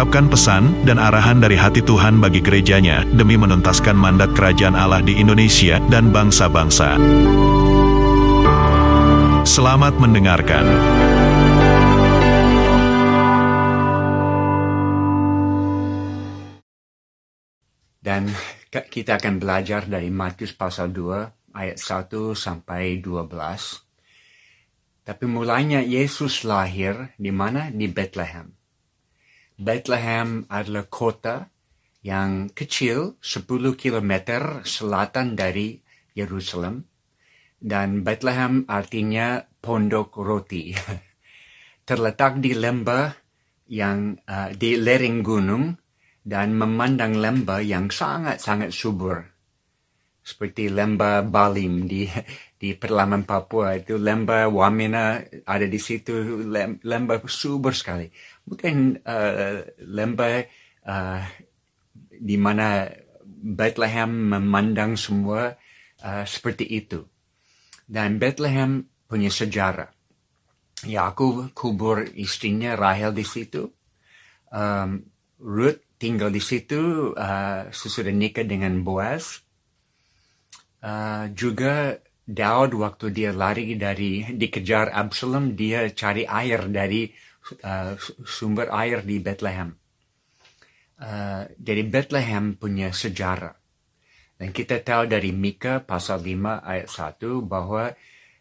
mengungkapkan pesan dan arahan dari hati Tuhan bagi gerejanya demi menuntaskan mandat kerajaan Allah di Indonesia dan bangsa-bangsa. Selamat mendengarkan. Dan kita akan belajar dari Matius pasal 2 ayat 1 sampai 12. Tapi mulanya Yesus lahir di mana? Di Bethlehem. Bethlehem adalah kota yang kecil 10 km selatan dari Yerusalem dan Bethlehem artinya pondok roti. Terletak di lembah yang uh, di lereng gunung dan memandang lembah yang sangat-sangat subur. Seperti lembah Balim di di pedalaman Papua itu lembah Wamena ada di situ lembah subur sekali. Bukan uh, lembah uh, di mana Bethlehem memandang semua uh, seperti itu. Dan Bethlehem punya sejarah. Yakub kubur istrinya Rahel di situ. Um, Ruth tinggal di situ uh, sesudah nikah dengan Boaz. Uh, juga Daud waktu dia lari dari dikejar Absalom dia cari air dari uh, sumber air di Bethlehem. Uh, jadi Bethlehem punya sejarah. Dan kita tahu dari Mika pasal 5 ayat 1 bahwa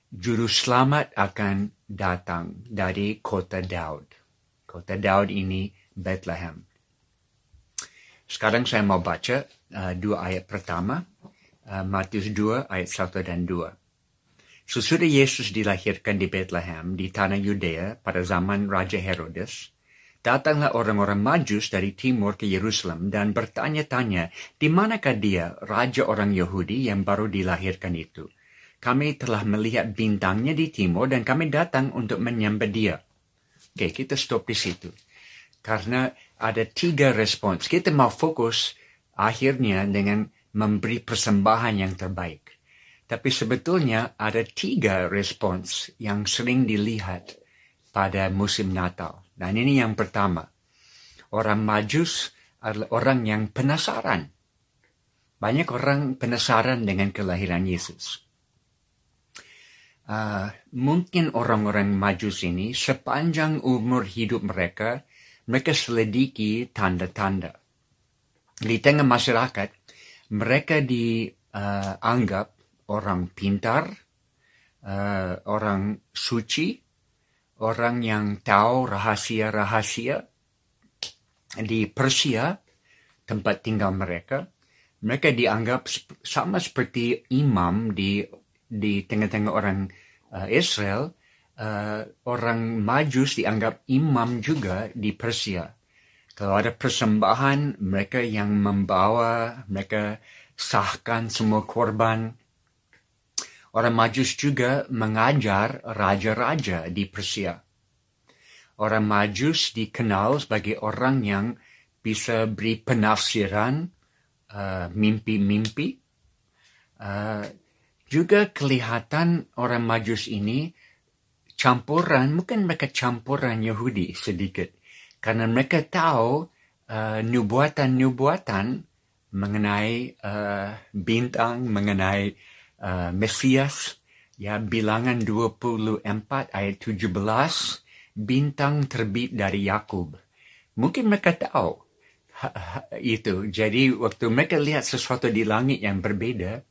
juru selamat akan datang dari kota Daud. Kota Daud ini Bethlehem. Sekarang saya mau baca uh, dua ayat pertama, Matius 2 ayat 1 dan 2. Sesudah Yesus dilahirkan di Bethlehem di tanah Yudea pada zaman Raja Herodes, Datanglah orang-orang Majus dari timur ke Yerusalem dan bertanya-tanya, di manakah dia, raja orang Yahudi yang baru dilahirkan itu? Kami telah melihat bintangnya di timur dan kami datang untuk menyembah dia. Oke, kita stop di situ. Karena ada tiga respons. Kita mau fokus akhirnya dengan memberi persembahan yang terbaik. Tapi sebetulnya ada tiga respons yang sering dilihat pada musim Natal. Dan ini yang pertama. Orang majus adalah orang yang penasaran. Banyak orang penasaran dengan kelahiran Yesus. Uh, mungkin orang-orang majus ini sepanjang umur hidup mereka, mereka selidiki tanda-tanda. Di tengah masyarakat, mereka dianggap uh, orang pintar, uh, orang suci, orang yang tahu rahasia-rahasia di Persia, tempat tinggal mereka, mereka dianggap sama seperti imam di di tengah-tengah orang uh, Israel, uh, orang Majus dianggap imam juga di Persia. Kalau ada persembahan, mereka yang membawa, mereka sahkan semua korban, Orang Majus juga mengajar raja-raja di Persia. Orang Majus dikenal sebagai orang yang bisa beri penafsiran uh, mimpi-mimpi. Uh, uh, juga kelihatan orang Majus ini campuran, mungkin mereka campuran Yahudi sedikit. Karena mereka tahu uh, nubuatan-nubuatan mengenai uh, bintang, mengenai uh, Mesias, ya bilangan 24 ayat 17, bintang terbit dari Yakub. Mungkin mereka tahu itu. Jadi waktu mereka lihat sesuatu di langit yang berbeda,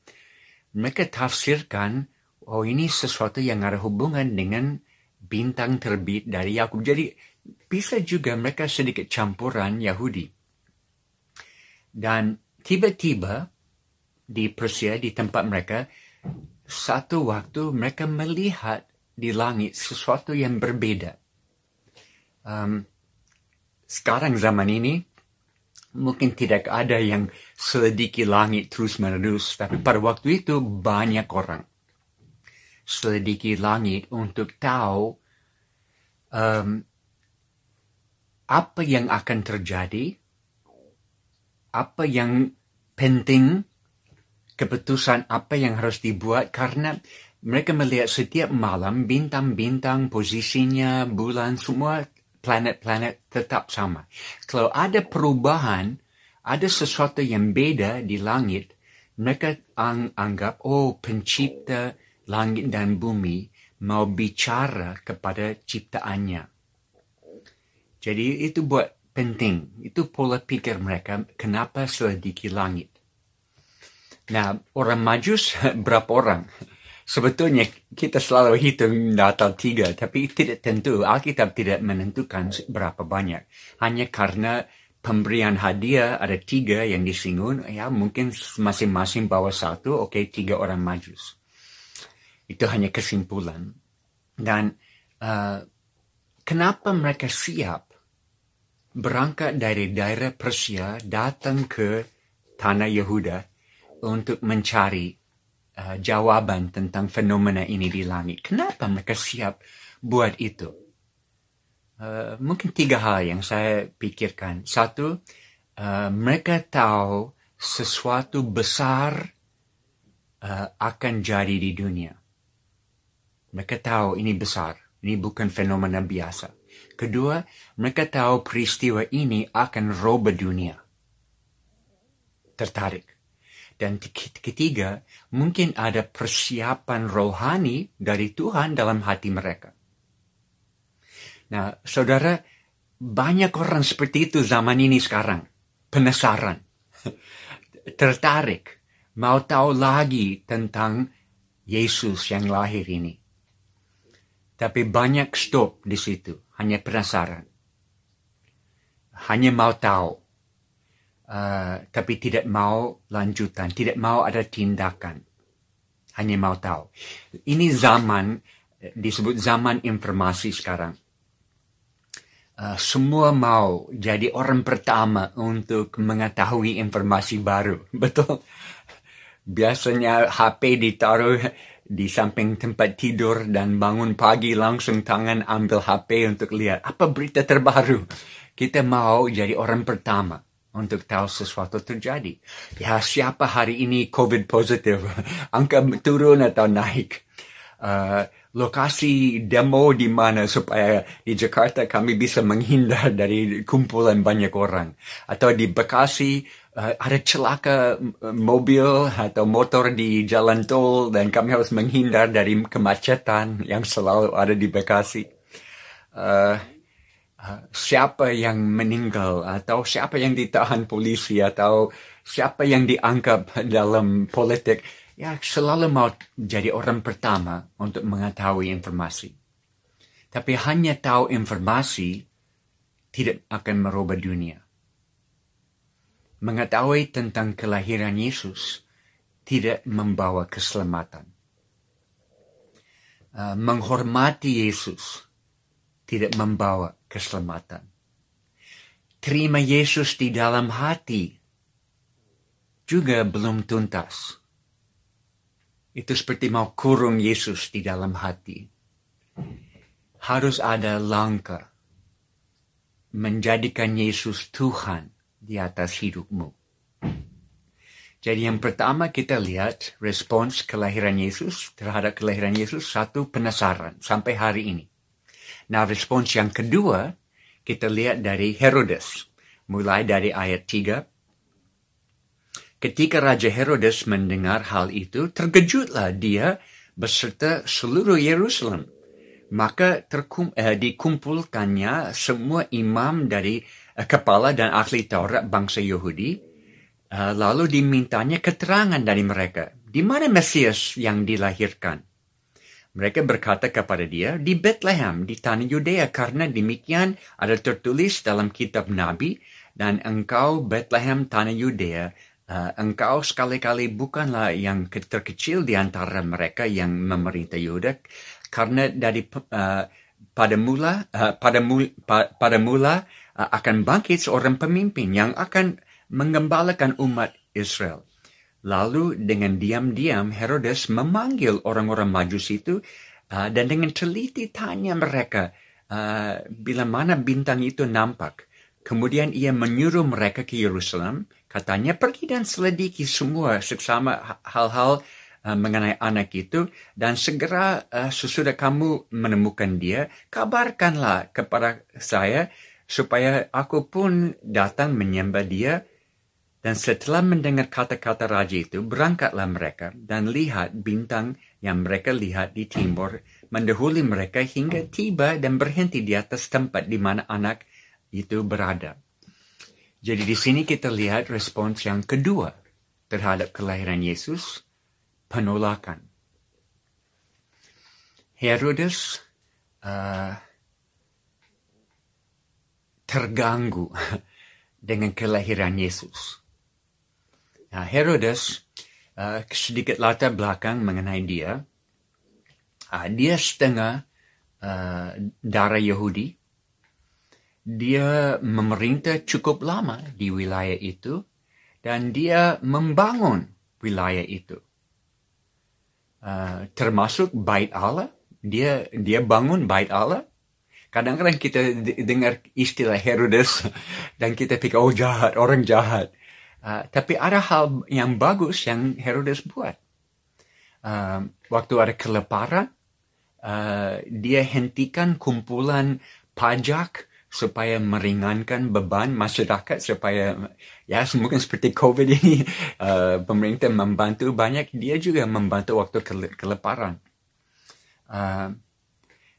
mereka tafsirkan, oh ini sesuatu yang ada hubungan dengan bintang terbit dari Yakub. Jadi bisa juga mereka sedikit campuran Yahudi. Dan tiba-tiba di Persia, di tempat mereka, satu waktu mereka melihat di langit sesuatu yang berbeda. Um, sekarang zaman ini, mungkin tidak ada yang selidiki langit terus menerus, tapi pada waktu itu banyak orang selidiki langit untuk tahu um, apa yang akan terjadi, apa yang penting, keputusan apa yang harus dibuat karena mereka melihat setiap malam bintang-bintang, posisinya, bulan, semua planet-planet tetap sama. Kalau ada perubahan, ada sesuatu yang beda di langit, mereka ang anggap, oh pencipta langit dan bumi mau bicara kepada ciptaannya. Jadi itu buat penting. Itu pola pikir mereka kenapa selidiki langit. Nah, orang majus berapa orang? Sebetulnya kita selalu hitung Natal tiga, tapi tidak tentu. Alkitab tidak menentukan berapa banyak. Hanya karena pemberian hadiah ada tiga yang disinggung, ya mungkin masing-masing bawa satu, oke okay, tiga orang majus. Itu hanya kesimpulan. Dan uh, kenapa mereka siap berangkat dari daerah Persia datang ke tanah Yehuda untuk mencari uh, jawaban tentang fenomena ini di langit. Kenapa mereka siap buat itu? Uh, mungkin tiga hal yang saya pikirkan. Satu, uh, mereka tahu sesuatu besar uh, akan jadi di dunia. Mereka tahu ini besar, ini bukan fenomena biasa. Kedua, mereka tahu peristiwa ini akan roba dunia. Tertarik. Dan ketiga, mungkin ada persiapan rohani dari Tuhan dalam hati mereka. Nah, saudara, banyak orang seperti itu zaman ini sekarang. Penasaran. Tertarik. Mau tahu lagi tentang Yesus yang lahir ini. Tapi banyak stop di situ. Hanya penasaran. Hanya mau tahu uh, tapi tidak mau lanjutan, tidak mau ada tindakan. Hanya mau tahu. Ini zaman, disebut zaman informasi sekarang. Uh, semua mau jadi orang pertama untuk mengetahui informasi baru. Betul? Biasanya HP ditaruh di samping tempat tidur dan bangun pagi langsung tangan ambil HP untuk lihat apa berita terbaru. Kita mau jadi orang pertama untuk tahu sesuatu terjadi. Ya, siapa hari ini COVID positif? Angka turun atau naik? Uh, lokasi demo di mana supaya di Jakarta kami bisa menghindar dari kumpulan banyak orang. Atau di Bekasi uh, ada celaka mobil atau motor di jalan tol dan kami harus menghindar dari kemacetan yang selalu ada di Bekasi. Uh, siapa yang meninggal atau siapa yang ditahan polisi atau siapa yang dianggap dalam politik ya selalu mau jadi orang pertama untuk mengetahui informasi. Tapi hanya tahu informasi tidak akan merubah dunia. Mengetahui tentang kelahiran Yesus tidak membawa keselamatan. Uh, menghormati Yesus tidak membawa keselamatan. Terima Yesus di dalam hati juga belum tuntas. Itu seperti mau kurung Yesus di dalam hati. Harus ada langkah menjadikan Yesus Tuhan di atas hidupmu. Jadi yang pertama kita lihat respons kelahiran Yesus terhadap kelahiran Yesus satu penasaran sampai hari ini. Nah, respons yang kedua kita lihat dari Herodes. Mulai dari ayat 3. Ketika Raja Herodes mendengar hal itu, terkejutlah dia beserta seluruh Yerusalem. Maka terkum, eh, dikumpulkannya semua imam dari kepala dan ahli Taurat bangsa Yahudi, eh, lalu dimintanya keterangan dari mereka. Di mana Mesias yang dilahirkan? Mereka berkata kepada dia, di Bethlehem, di tanah Yudea, karena demikian ada tertulis dalam kitab Nabi, dan engkau Bethlehem tanah Yudea, uh, engkau sekali-kali bukanlah yang terkecil di antara mereka yang memerintah Yuda, karena dari uh, pada mula uh, pada mula, pa, pada mula uh, akan bangkit seorang pemimpin yang akan mengembalakan umat Israel. Lalu dengan diam-diam Herodes memanggil orang-orang majus itu uh, dan dengan teliti tanya mereka uh, bila mana bintang itu nampak. Kemudian ia menyuruh mereka ke Yerusalem. Katanya pergi dan selidiki semua seksama hal-hal uh, mengenai anak itu dan segera uh, sesudah kamu menemukan dia, kabarkanlah kepada saya supaya aku pun datang menyembah dia dan setelah mendengar kata-kata raja itu, berangkatlah mereka dan lihat bintang yang mereka lihat di timur mendahului mereka hingga tiba dan berhenti di atas tempat di mana anak itu berada. Jadi di sini kita lihat respons yang kedua terhadap kelahiran Yesus, penolakan. Herodes uh, terganggu dengan kelahiran Yesus. Nah, Herodes, uh, sedikit latar belakang mengenai dia. Uh, dia setengah uh, darah Yahudi. Dia memerintah cukup lama di wilayah itu dan dia membangun wilayah itu. Uh, termasuk bait Allah. Dia dia bangun bait Allah. Kadang-kadang kita dengar istilah Herodes dan kita pikir oh jahat, orang jahat. Uh, tapi ada hal yang bagus yang Herodes buat. Uh, waktu ada kelaparan, uh, dia hentikan kumpulan pajak supaya meringankan beban masyarakat supaya ya mungkin seperti COVID ini uh, pemerintah membantu banyak dia juga membantu waktu kelaparan.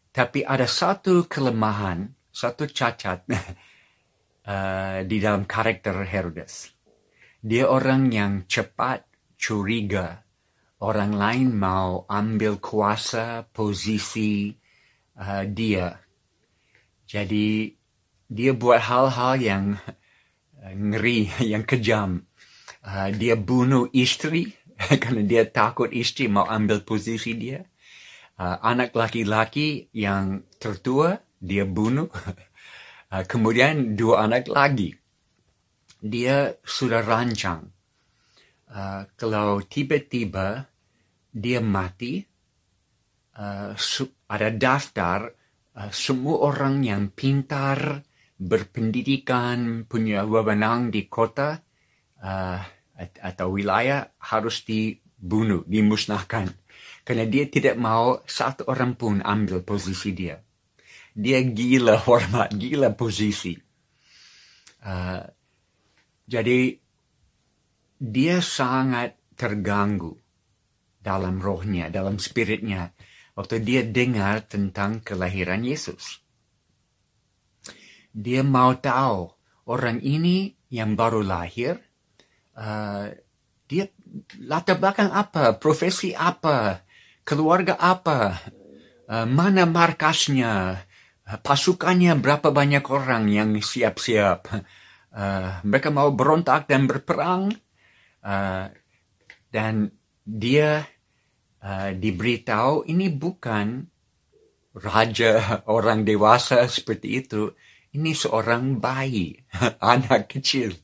Tapi ada satu kelemahan, satu cacat uh, di dalam karakter Herodes. Dia orang yang cepat curiga. Orang lain mau ambil kuasa posisi uh, dia. Jadi dia buat hal-hal yang uh, ngeri, yang kejam. Uh, dia bunuh istri karena dia takut istri mau ambil posisi dia. Uh, anak laki-laki yang tertua dia bunuh. Uh, kemudian dua anak lagi dia sudah rancang. Uh, kalau tiba-tiba dia mati, uh, ada daftar uh, semua orang yang pintar, berpendidikan, punya wewenang di kota uh, atau wilayah harus dibunuh, dimusnahkan. Karena dia tidak mau satu orang pun ambil posisi dia. Dia gila hormat, gila posisi. Uh, jadi dia sangat terganggu dalam rohnya, dalam spiritnya, waktu dia dengar tentang kelahiran Yesus. Dia mau tahu orang ini yang baru lahir, uh, dia latar belakang apa, profesi apa, keluarga apa, uh, mana markasnya, pasukannya berapa banyak orang yang siap-siap? Uh, mereka mau berontak dan berperang. Uh, dan dia diberitahu ini bukan raja orang dewasa seperti itu. Ini seorang bayi anak kecil.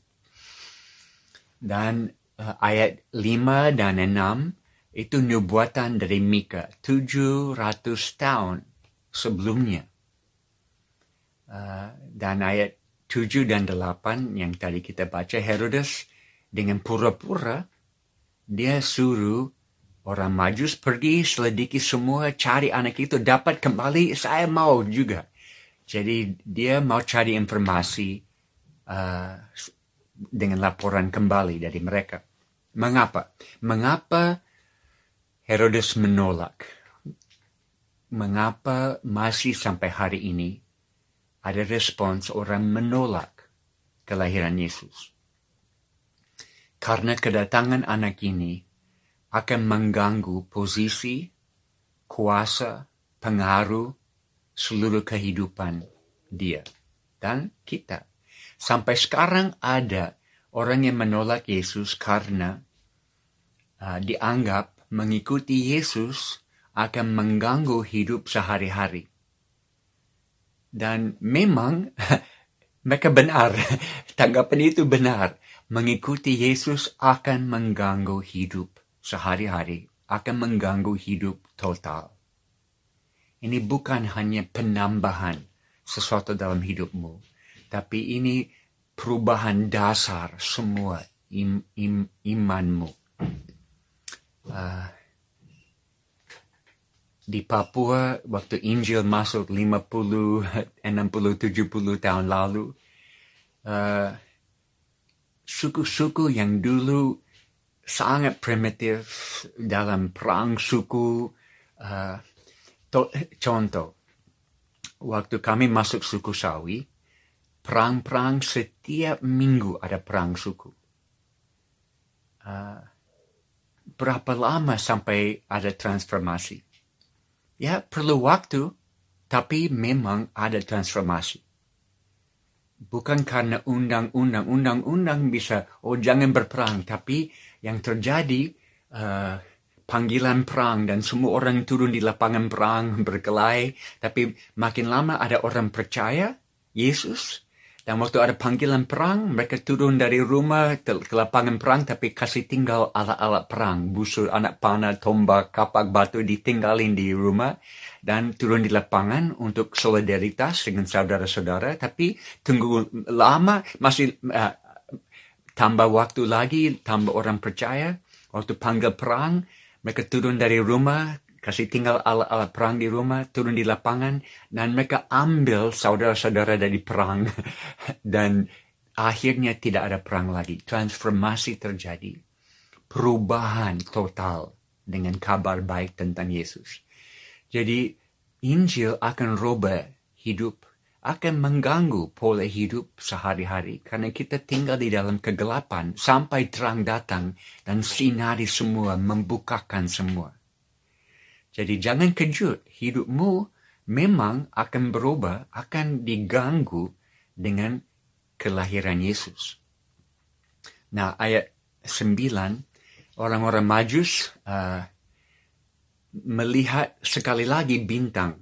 Dan uh, ayat 5 dan 6 itu nubuatan dari Mika 700 tahun sebelumnya uh, dan ayat 7 dan 8 yang tadi kita baca, Herodes dengan pura-pura dia suruh orang majus pergi selidiki semua, cari anak itu, dapat kembali, saya mau juga. Jadi dia mau cari informasi uh, dengan laporan kembali dari mereka. Mengapa? Mengapa Herodes menolak? Mengapa masih sampai hari ini ada respons orang menolak kelahiran Yesus. Karena kedatangan anak ini akan mengganggu posisi, kuasa, pengaruh seluruh kehidupan dia dan kita. Sampai sekarang ada orang yang menolak Yesus karena uh, dianggap mengikuti Yesus akan mengganggu hidup sehari-hari dan memang mereka benar. Tanggapan itu benar. Mengikuti Yesus akan mengganggu hidup sehari-hari, akan mengganggu hidup total. Ini bukan hanya penambahan sesuatu dalam hidupmu, tapi ini perubahan dasar semua im, im, imanmu. Uh, di Papua waktu Injil masuk 50, 60, 70 tahun lalu, uh, suku-suku yang dulu sangat primitif dalam perang suku, uh, to, contoh, waktu kami masuk suku Sawi, perang-perang setiap minggu ada perang suku. Uh, berapa lama sampai ada transformasi? Ya, perlu waktu, tapi memang ada transformasi. Bukan karena undang-undang, undang-undang bisa, oh jangan berperang, tapi yang terjadi uh, panggilan perang dan semua orang turun di lapangan perang berkelahi, tapi makin lama ada orang percaya Yesus, dan waktu ada panggilan perang, mereka turun dari rumah ke lapangan perang tapi kasih tinggal alat-alat perang. Busur, anak panah, tombak, kapak batu ditinggalin di rumah. Dan turun di lapangan untuk solidaritas dengan saudara-saudara. Tapi tunggu lama, masih uh, tambah waktu lagi, tambah orang percaya. Waktu panggil perang, mereka turun dari rumah kasih tinggal alat-alat perang di rumah, turun di lapangan, dan mereka ambil saudara-saudara dari perang. dan akhirnya tidak ada perang lagi. Transformasi terjadi. Perubahan total dengan kabar baik tentang Yesus. Jadi, Injil akan roba hidup, akan mengganggu pola hidup sehari-hari karena kita tinggal di dalam kegelapan sampai terang datang dan sinari semua, membukakan semua. Jadi jangan kejut, hidupmu memang akan berubah, akan diganggu dengan kelahiran Yesus. Nah, ayat 9, orang-orang majus uh, melihat sekali lagi bintang.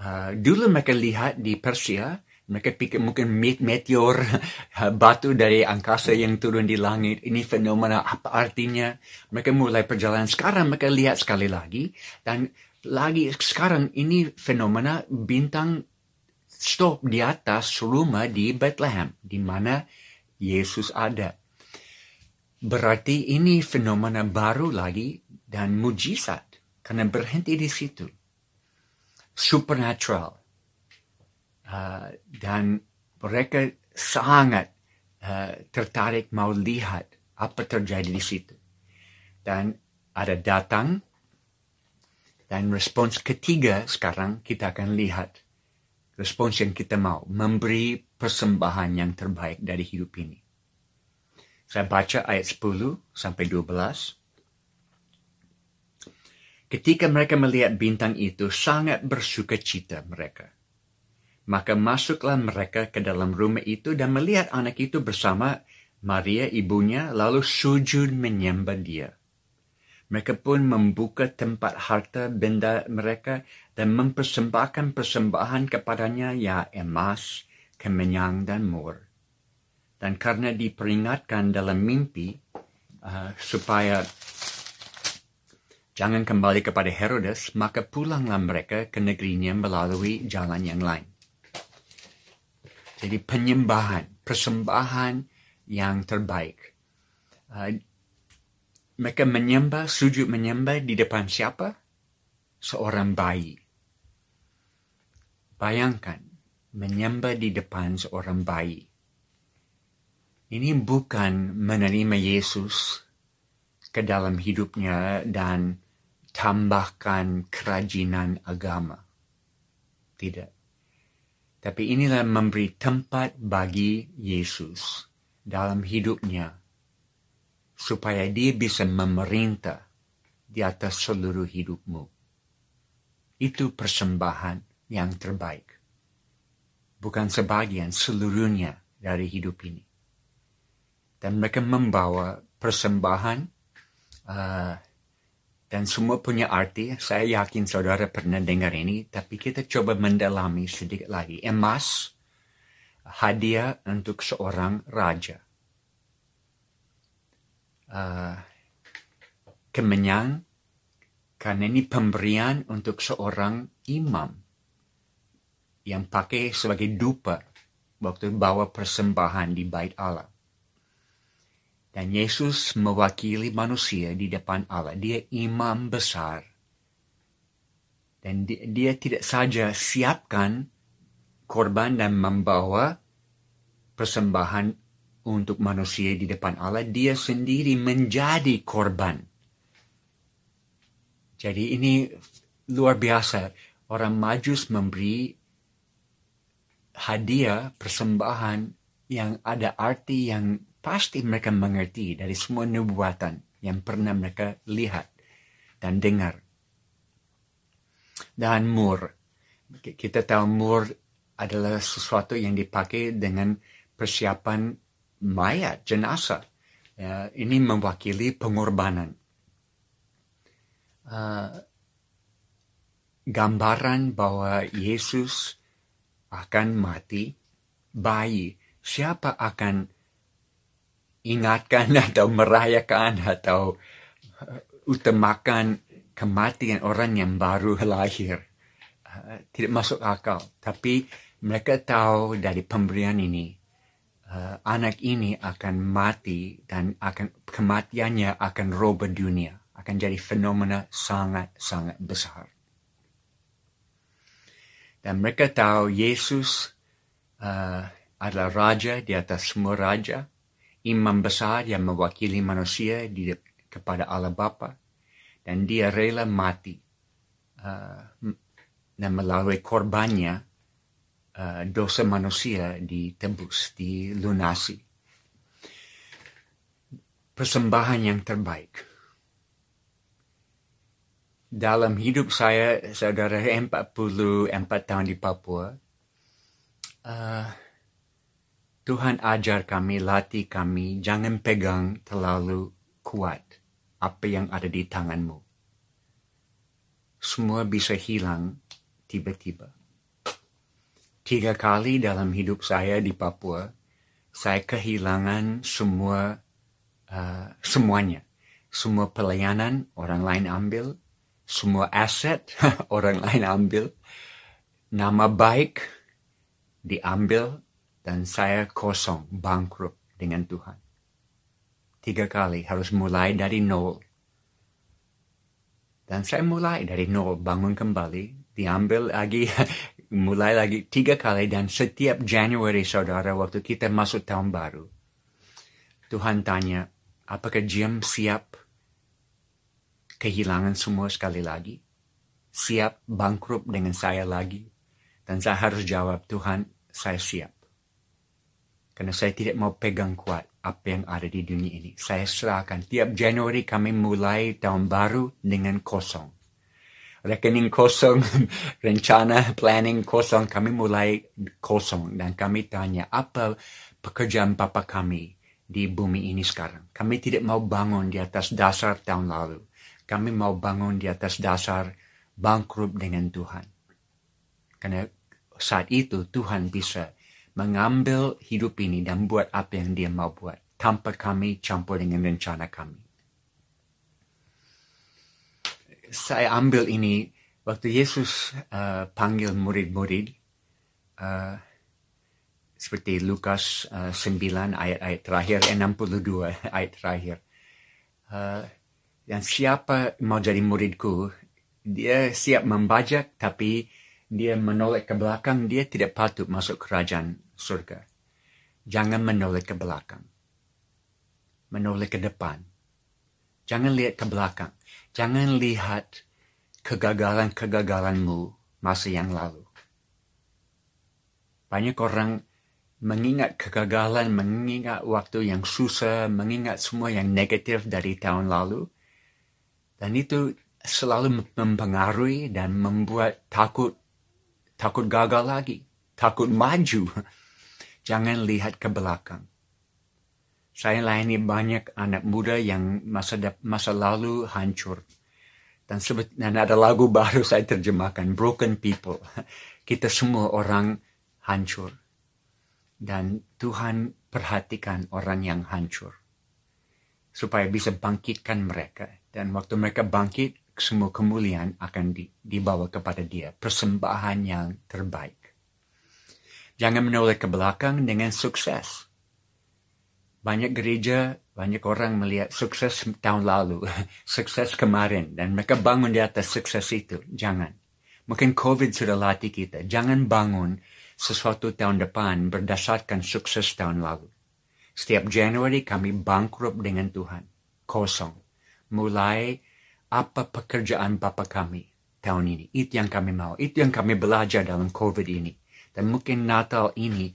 Uh, dulu mereka lihat di Persia, mereka pikir mungkin meteor batu dari angkasa yang turun di langit. Ini fenomena apa artinya? Mereka mulai perjalanan. Sekarang mereka lihat sekali lagi. Dan lagi sekarang ini fenomena bintang stop di atas rumah di Bethlehem. Di mana Yesus ada. Berarti ini fenomena baru lagi dan mujizat. Karena berhenti di situ. Supernatural Uh, dan mereka sangat uh, tertarik mau lihat apa terjadi di situ. Dan ada datang dan respons ketiga sekarang kita akan lihat respons yang kita mau memberi persembahan yang terbaik dari hidup ini. Saya baca ayat 10 sampai 12. Ketika mereka melihat bintang itu, sangat bersuka cita mereka. Maka masuklah mereka ke dalam rumah itu dan melihat anak itu bersama Maria ibunya lalu sujud menyembah dia. Mereka pun membuka tempat harta benda mereka dan mempersembahkan persembahan kepadanya ya emas, kemenyang dan mur. Dan karena diperingatkan dalam mimpi uh, supaya jangan kembali kepada Herodes, maka pulanglah mereka ke negerinya melalui jalan yang lain. Jadi penyembahan, persembahan yang terbaik. Uh, mereka menyembah, sujud menyembah di depan siapa? Seorang bayi. Bayangkan, menyembah di depan seorang bayi. Ini bukan menerima Yesus ke dalam hidupnya dan tambahkan kerajinan agama. Tidak. Tapi inilah memberi tempat bagi Yesus dalam hidupnya supaya dia bisa memerintah di atas seluruh hidupmu. Itu persembahan yang terbaik. Bukan sebagian, seluruhnya dari hidup ini. Dan mereka membawa persembahan uh, dan semua punya arti. Saya yakin saudara pernah dengar ini, tapi kita coba mendalami sedikit lagi. Emas, hadiah untuk seorang raja. Uh, kemenyan karena ini pemberian untuk seorang imam yang pakai sebagai dupa waktu bawa persembahan di bait Allah. Dan Yesus mewakili manusia di depan Allah. Dia imam besar. Dan dia, dia tidak saja siapkan korban dan membawa persembahan untuk manusia di depan Allah, dia sendiri menjadi korban. Jadi ini luar biasa. Orang majus memberi hadiah persembahan yang ada arti yang pasti mereka mengerti dari semua nubuatan yang pernah mereka lihat dan dengar. Dan mur. Kita tahu mur adalah sesuatu yang dipakai dengan persiapan mayat, jenazah. Ya, ini mewakili pengorbanan. Uh, gambaran bahwa Yesus akan mati, bayi, siapa akan ingatkan atau merayakan atau uh, utamakan kematian orang yang baru lahir. Uh, tidak masuk akal. Tapi mereka tahu dari pemberian ini, uh, anak ini akan mati dan akan kematiannya akan roba dunia, akan jadi fenomena sangat-sangat besar. Dan mereka tahu Yesus uh, adalah raja di atas semua raja, imam besar yang mewakili manusia di kepada Allah Bapa, dan dia rela mati uh, dan melalui korbannya uh, dosa manusia ditebus, dilunasi. Persembahan yang terbaik. Dalam hidup saya, saudara 44 tahun di Papua, uh, Tuhan ajar kami, latih kami, jangan pegang terlalu kuat apa yang ada di tanganmu. Semua bisa hilang tiba-tiba Tiga kali dalam hidup saya di Papua, saya kehilangan semua uh, semuanya. Semua pelayanan orang lain ambil, semua aset orang lain ambil, nama baik diambil, dan saya kosong, bangkrut dengan Tuhan. Tiga kali harus mulai dari nol. Dan saya mulai dari nol, bangun kembali, diambil lagi mulai lagi tiga kali dan setiap Januari saudara waktu kita masuk tahun baru. Tuhan tanya, apakah Jim siap kehilangan semua sekali lagi? Siap bangkrut dengan saya lagi? Dan saya harus jawab, Tuhan, saya siap. Karena saya tidak mau pegang kuat apa yang ada di dunia ini. Saya serahkan. Tiap Januari kami mulai tahun baru dengan kosong rekening kosong, rencana, planning kosong, kami mulai kosong dan kami tanya apa pekerjaan Papa kami di bumi ini sekarang. Kami tidak mau bangun di atas dasar tahun lalu. Kami mau bangun di atas dasar bangkrut dengan Tuhan. Karena saat itu Tuhan bisa mengambil hidup ini dan buat apa yang dia mau buat. Tanpa kami campur dengan rencana kami saya ambil ini waktu Yesus uh, panggil murid-murid uh, seperti Lukas uh, 9 ayat-ayat terakhir 62 ayat terakhir uh, dan siapa mau jadi muridku dia siap membajak tapi dia menoleh ke belakang dia tidak patut masuk kerajaan surga jangan menoleh ke belakang menoleh ke depan jangan lihat ke belakang Jangan lihat kegagalan-kegagalanmu masa yang lalu. Banyak orang mengingat kegagalan, mengingat waktu yang susah, mengingat semua yang negatif dari tahun lalu. Dan itu selalu mempengaruhi dan membuat takut takut gagal lagi, takut maju. Jangan lihat ke belakang. Saya layani banyak anak muda yang masa masa lalu hancur. Dan, sebet, dan ada lagu baru saya terjemahkan, Broken People. Kita semua orang hancur. Dan Tuhan perhatikan orang yang hancur. Supaya bisa bangkitkan mereka. Dan waktu mereka bangkit, semua kemuliaan akan di, dibawa kepada dia. Persembahan yang terbaik. Jangan menoleh ke belakang dengan sukses. Banyak gereja, banyak orang melihat sukses tahun lalu, sukses kemarin, dan mereka bangun di atas sukses itu. Jangan. Mungkin COVID sudah latih kita. Jangan bangun sesuatu tahun depan berdasarkan sukses tahun lalu. Setiap Januari kami bangkrut dengan Tuhan. Kosong. Mulai apa pekerjaan Bapak kami tahun ini. Itu yang kami mau. Itu yang kami belajar dalam COVID ini. Dan mungkin Natal ini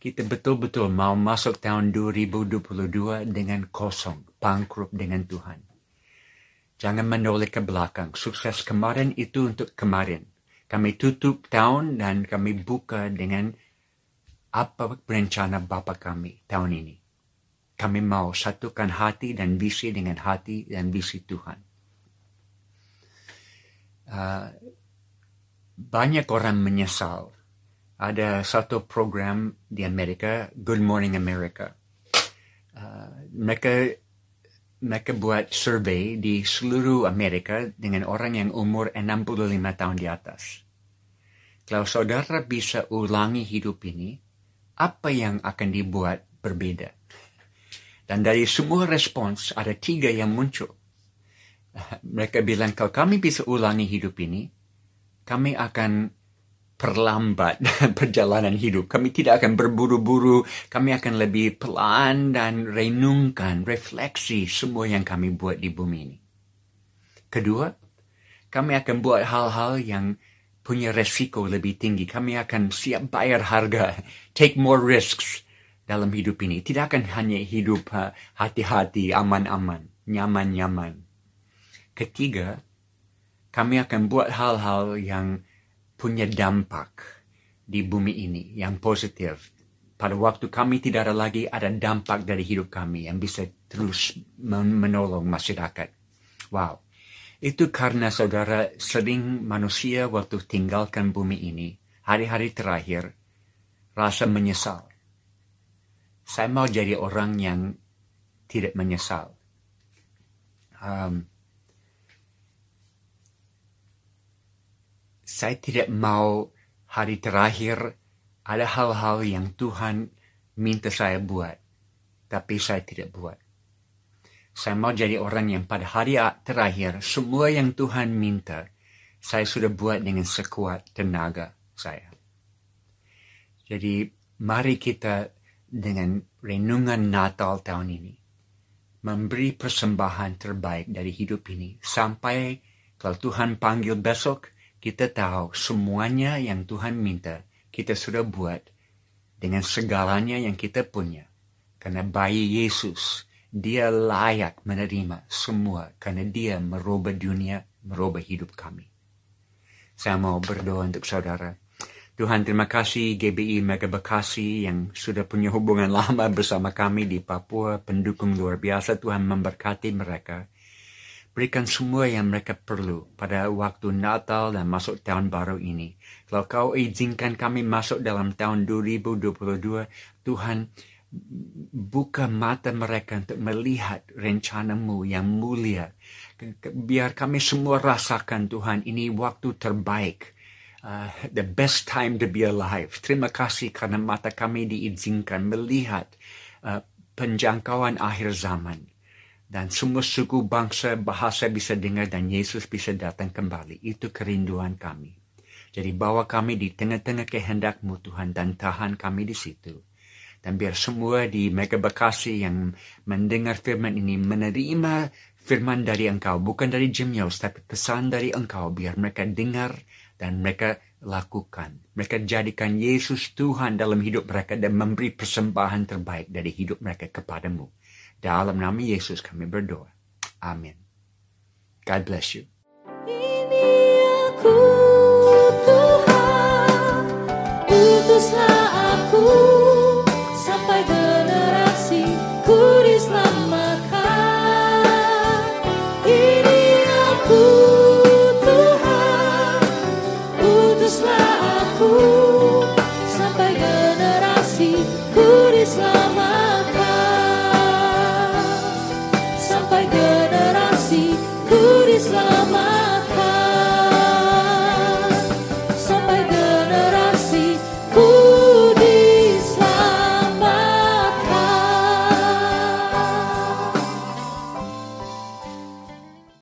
kita betul-betul mau masuk tahun 2022 dengan kosong, bangkrut dengan Tuhan. Jangan menoleh ke belakang. Sukses kemarin itu untuk kemarin. Kami tutup tahun dan kami buka dengan apa rencana Bapa kami tahun ini. Kami mau satukan hati dan visi dengan hati dan visi Tuhan. Uh, banyak orang menyesal ada satu program di Amerika, Good Morning America. Uh, mereka mereka buat survei di seluruh Amerika dengan orang yang umur 65 tahun di atas. Kalau saudara bisa ulangi hidup ini, apa yang akan dibuat berbeda? Dan dari semua respons, ada tiga yang muncul. Mereka bilang, kalau kami bisa ulangi hidup ini, kami akan perlambat perjalanan hidup. Kami tidak akan berburu-buru, kami akan lebih pelan dan renungkan, refleksi semua yang kami buat di bumi ini. Kedua, kami akan buat hal-hal yang punya resiko lebih tinggi. Kami akan siap bayar harga, take more risks dalam hidup ini. Tidak akan hanya hidup hati-hati, aman-aman, nyaman-nyaman. Ketiga, kami akan buat hal-hal yang punya dampak di bumi ini yang positif. Pada waktu kami tidak ada lagi ada dampak dari hidup kami yang bisa terus menolong masyarakat. Wow. Itu karena saudara sering manusia waktu tinggalkan bumi ini, hari-hari terakhir, rasa menyesal. Saya mau jadi orang yang tidak menyesal. Um, saya tidak mau hari terakhir ada hal-hal yang Tuhan minta saya buat, tapi saya tidak buat. Saya mau jadi orang yang pada hari terakhir, semua yang Tuhan minta, saya sudah buat dengan sekuat tenaga saya. Jadi, mari kita dengan renungan Natal tahun ini, memberi persembahan terbaik dari hidup ini, sampai kalau Tuhan panggil besok, kita tahu semuanya yang Tuhan minta kita sudah buat dengan segalanya yang kita punya. Karena bayi Yesus, dia layak menerima semua karena dia merubah dunia, merubah hidup kami. Saya mau berdoa untuk saudara. Tuhan terima kasih GBI Mega Bekasi yang sudah punya hubungan lama bersama kami di Papua, pendukung luar biasa Tuhan memberkati mereka. Berikan semua yang mereka perlu pada waktu Natal dan masuk tahun baru ini. Kalau kau izinkan kami masuk dalam tahun 2022, Tuhan buka mata mereka untuk melihat rencanamu yang mulia. Biar kami semua rasakan Tuhan ini waktu terbaik. Uh, the best time to be alive. Terima kasih karena mata kami diizinkan melihat uh, penjangkauan akhir zaman dan semua suku bangsa bahasa bisa dengar dan Yesus bisa datang kembali. Itu kerinduan kami. Jadi bawa kami di tengah-tengah kehendakmu Tuhan dan tahan kami di situ. Dan biar semua di Mega Bekasi yang mendengar firman ini menerima firman dari engkau. Bukan dari Jim Yos, tapi pesan dari engkau. Biar mereka dengar dan mereka lakukan. Mereka jadikan Yesus Tuhan dalam hidup mereka dan memberi persembahan terbaik dari hidup mereka kepadamu. Dalam nama Yesus kami berdoa. Amin. God bless you.